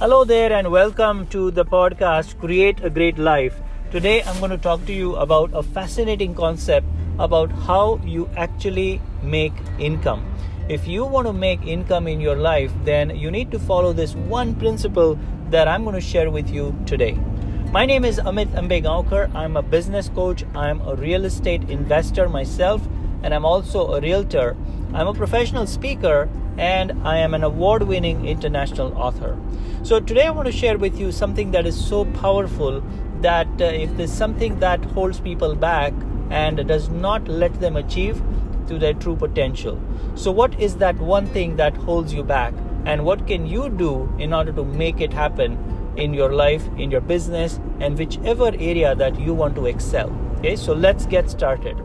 Hello there, and welcome to the podcast Create a Great Life. Today, I'm going to talk to you about a fascinating concept about how you actually make income. If you want to make income in your life, then you need to follow this one principle that I'm going to share with you today. My name is Amit Ambegaonkar. I'm a business coach, I'm a real estate investor myself, and I'm also a realtor. I'm a professional speaker and I am an award winning international author. So, today I want to share with you something that is so powerful that uh, if there's something that holds people back and does not let them achieve to their true potential. So, what is that one thing that holds you back, and what can you do in order to make it happen in your life, in your business, and whichever area that you want to excel? Okay, so let's get started.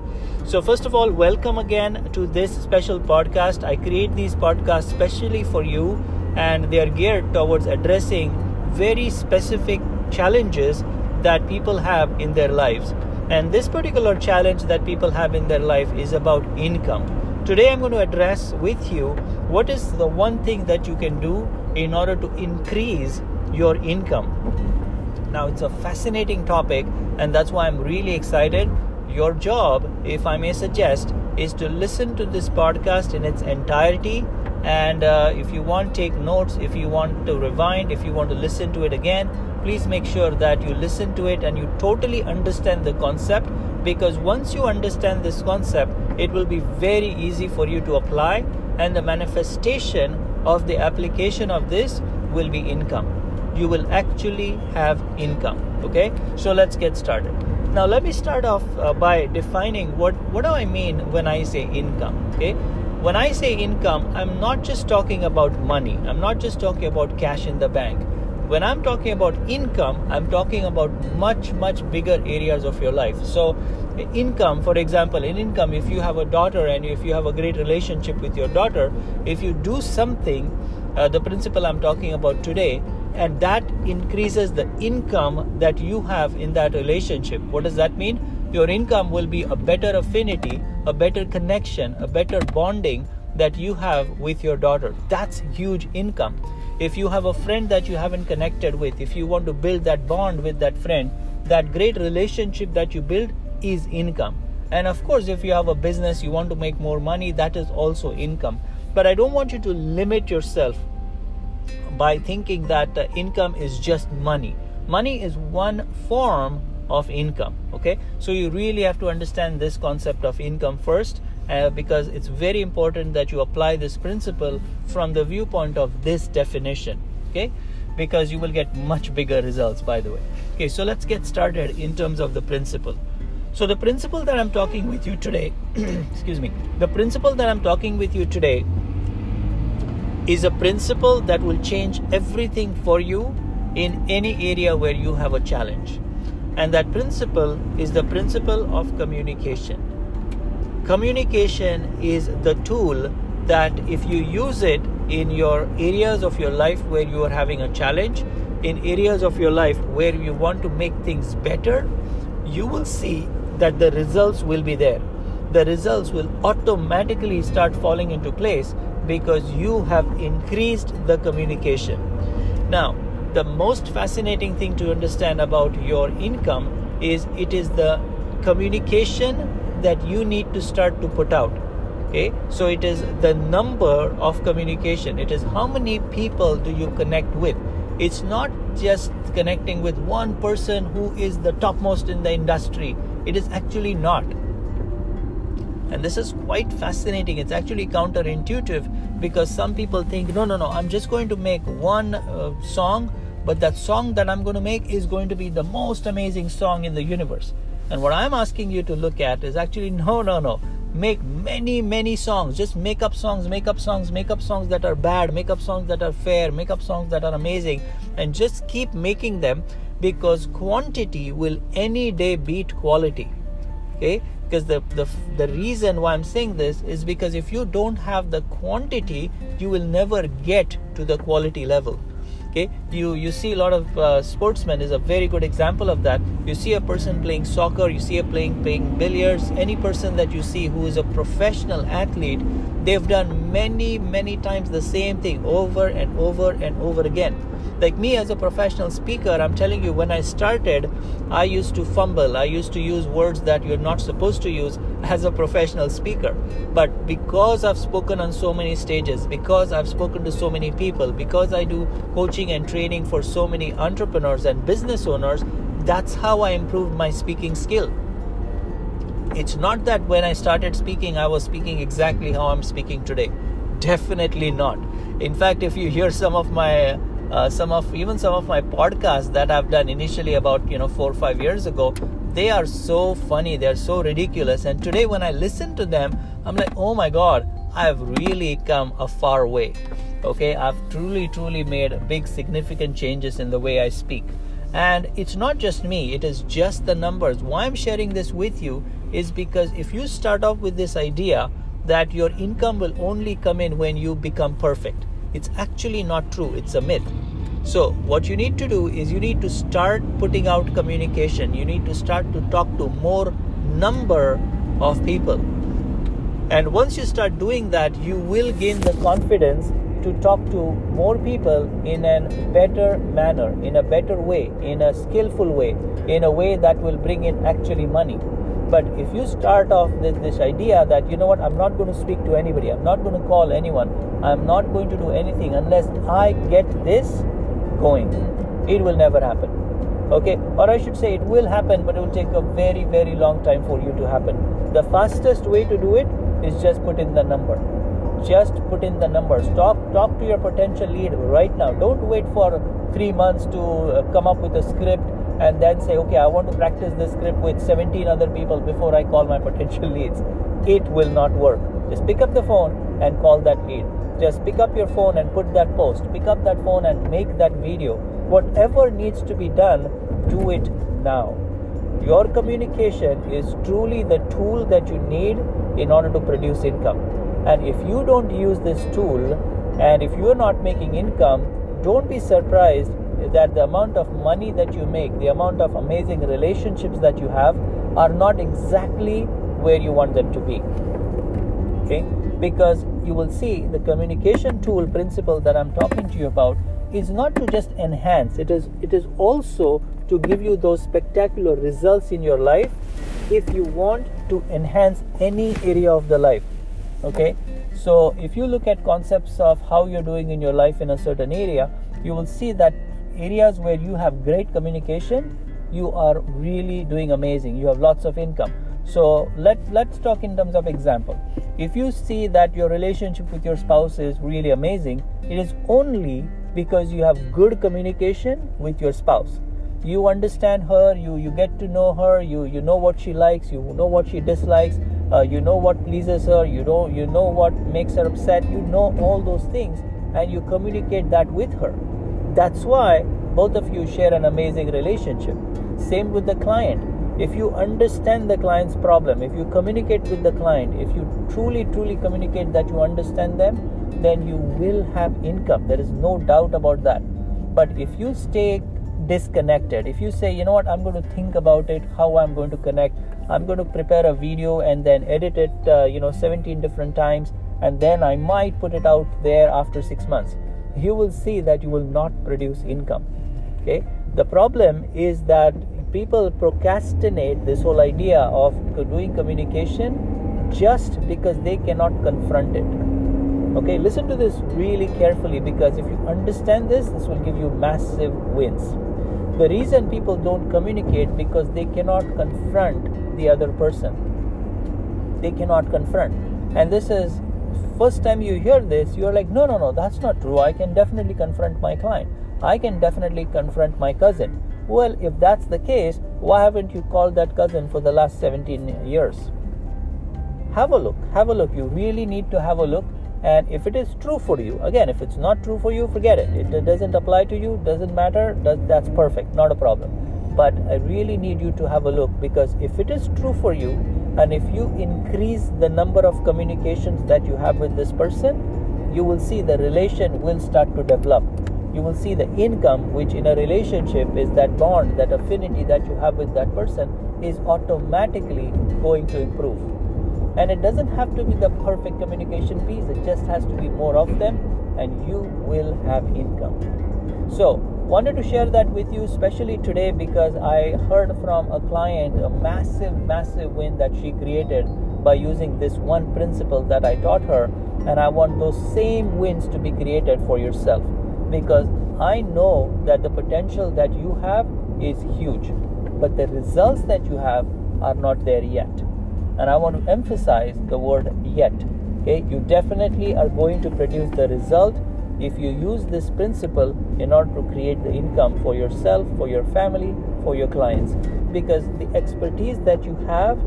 So, first of all, welcome again to this special podcast. I create these podcasts specially for you, and they are geared towards addressing very specific challenges that people have in their lives. And this particular challenge that people have in their life is about income. Today, I'm going to address with you what is the one thing that you can do in order to increase your income. Now, it's a fascinating topic, and that's why I'm really excited your job, if I may suggest, is to listen to this podcast in its entirety. And uh, if you want, take notes. If you want to rewind, if you want to listen to it again, please make sure that you listen to it and you totally understand the concept. Because once you understand this concept, it will be very easy for you to apply, and the manifestation of the application of this will be income. You will actually have income. Okay, so let's get started. Now, let me start off uh, by defining what, what do I mean when I say income. Okay, when I say income, I'm not just talking about money, I'm not just talking about cash in the bank. When I'm talking about income, I'm talking about much, much bigger areas of your life. So, income, for example, in income, if you have a daughter and if you have a great relationship with your daughter, if you do something, uh, the principle I'm talking about today, and that increases the income that you have in that relationship. What does that mean? Your income will be a better affinity, a better connection, a better bonding that you have with your daughter. That's huge income. If you have a friend that you haven't connected with, if you want to build that bond with that friend, that great relationship that you build is income. And of course, if you have a business, you want to make more money, that is also income. But I don't want you to limit yourself by thinking that uh, income is just money. Money is one form of income. Okay, so you really have to understand this concept of income first. Uh, because it's very important that you apply this principle from the viewpoint of this definition okay because you will get much bigger results by the way okay so let's get started in terms of the principle so the principle that i'm talking with you today excuse me the principle that i'm talking with you today is a principle that will change everything for you in any area where you have a challenge. And that principle is the principle of communication. Communication is the tool that, if you use it in your areas of your life where you are having a challenge, in areas of your life where you want to make things better, you will see that the results will be there. The results will automatically start falling into place because you have increased the communication. Now, the most fascinating thing to understand about your income is it is the communication that you need to start to put out. Okay, so it is the number of communication, it is how many people do you connect with. It's not just connecting with one person who is the topmost in the industry, it is actually not and this is quite fascinating. It's actually counterintuitive because some people think, no, no, no, I'm just going to make one uh, song, but that song that I'm going to make is going to be the most amazing song in the universe. And what I'm asking you to look at is actually, no, no, no. Make many, many songs. Just make up songs, make up songs, make up songs that are bad, make up songs that are fair, make up songs that are amazing, and just keep making them because quantity will any day beat quality. Okay? Because the, the the reason why i'm saying this is because if you don't have the quantity you will never get to the quality level. Okay? You you see a lot of uh, sportsmen is a very good example of that. You see a person playing soccer you see a playing playing billiards any person that you see who is a professional athlete they've done many many times the same thing over and over and over again. Like me as a professional speaker i'm telling you when i started i used to fumble. I used to use words that you're not supposed to use as a professional speaker. But because i've spoken on so many stages because i've spoken to so many people because i do coaching and training for so many entrepreneurs and business owners that's how i improved my speaking skill it's not that when I started speaking, I was speaking exactly how I'm speaking today. Definitely not. In fact, if you hear some of my uh, some of even some of my podcasts that I've done initially about you know four or five years ago, they are so funny, they're so ridiculous. And today, when I listen to them, I'm like, oh my god, I've really come a far way. Okay, I've truly, truly made big, significant changes in the way I speak. And it's not just me, it is just the numbers. Why I'm sharing this with you is because if you start off with this idea that your income will only come in when you become perfect, it's actually not true, it's a myth. So, what you need to do is you need to start putting out communication. You need to start to talk to more number of people. And once you start doing that, you will gain the confidence to talk to more people in a better manner, in a better way, in a skillful way, in a way that will bring in actually money. But if you start off with this idea that, you know what, I'm not going to speak to anybody, I'm not going to call anyone, I'm not going to do anything unless I get this going, it will never happen. Okay, or I should say, it will happen, but it will take a very, very long time for you to happen. The fastest way to do it is just put in the number. Just put in the numbers. Talk, talk to your potential lead right now. Don't wait for three months to uh, come up with a script and then say, okay, I want to practice this script with 17 other people before I call my potential leads. It will not work. Just pick up the phone and call that lead. Just pick up your phone and put that post. Pick up that phone and make that video. Whatever needs to be done, do it now. Your communication is truly the tool that you need in order to produce income. And if you don't use this tool and if you're not making income, don't be surprised that the amount of money that you make, the amount of amazing relationships that you have, are not exactly where you want them to be. Okay? Because you will see the communication tool principle that I'm talking to you about is not to just enhance, it is it is also to give you those spectacular results in your life if you want to enhance any area of the life. Okay? So if you look at concepts of how you're doing in your life in a certain area, you will see that areas where you have great communication you are really doing amazing. You have lots of income. So let let's talk in terms of example. If you see that your relationship with your spouse is really amazing it is only because you have good communication with your spouse. You understand her you you get to know her you you know what she likes you know what she dislikes uh, you know what pleases her you know you know what makes her upset you know all those things and you communicate that with her that's why both of you share an amazing relationship. Same with the client. If you understand the client's problem, if you communicate with the client, if you truly, truly communicate that you understand them, then you will have income. There is no doubt about that. But if you stay disconnected, if you say, you know what, I'm going to think about it, how I'm going to connect, I'm going to prepare a video and then edit it, uh, you know, 17 different times, and then I might put it out there after six months. You will see that you will not produce income okay? The problem is that people procrastinate this whole idea of doing communication just because they cannot confront it okay? Listen to this really carefully because if you understand this this will give you massive wins. The reason people don't communicate because they cannot confront the other person they cannot confront and this is first time you hear this, you're like, no, no, no, that's not true. I can definitely confront my client. I can definitely confront my cousin. Well, if that's the case, why haven't you called that cousin for the last 17 years? Have a look. Have a look. You really need to have a look. And if it is true for you, again, if it's not true for you, forget it. It doesn't apply to you, doesn't matter, that's perfect, not a problem. But I really need you to have a look because if it is true for you, and if you increase the number of communications that you have with this person you will see the relation will start to develop you will see the income which in a relationship is that bond that affinity that you have with that person is automatically going to improve And it doesn't have to be the perfect communication piece, it just has to be more of them, and you will have income. So, wanted to share that with you, especially today, because I heard from a client a massive, massive win that she created by using this one principle that I taught her. And I want those same wins to be created for yourself because I know that the potential that you have is huge, but the results that you have are not there yet. And I want to emphasize the word yet. Okay, you definitely are going to produce the result if you use this principle in order to create the income for yourself, for your family, for your clients. Because the expertise that you have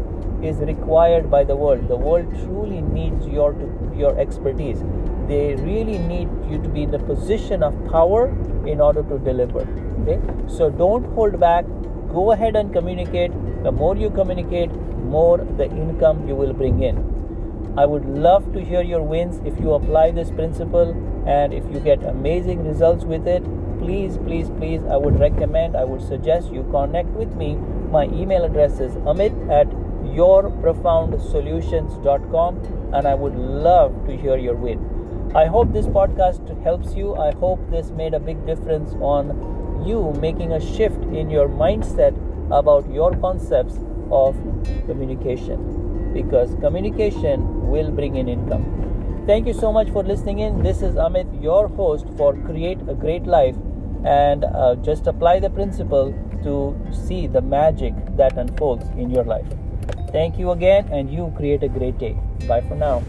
is required by the world. The world truly needs your your expertise. They really need you to be in the position of power in order to deliver. Okay, so don't hold back. Go ahead and communicate. The more you communicate, more the income you will bring in. I would love to hear your wins if you apply this principle and if you get amazing results with it. Please, please, please, I would recommend, I would suggest you connect with me. My email address is amit at yourprofoundsolutions.com and I would love to hear your win. I hope this podcast helps you. I hope this made a big difference on you making a shift in your mindset about your concepts of communication because communication will bring in income. Thank you so much for listening in. This is Amit, your host for Create a Great Life, and uh, just apply the principle to see the magic that unfolds in your life. Thank you again, and you create a great day. Bye for now.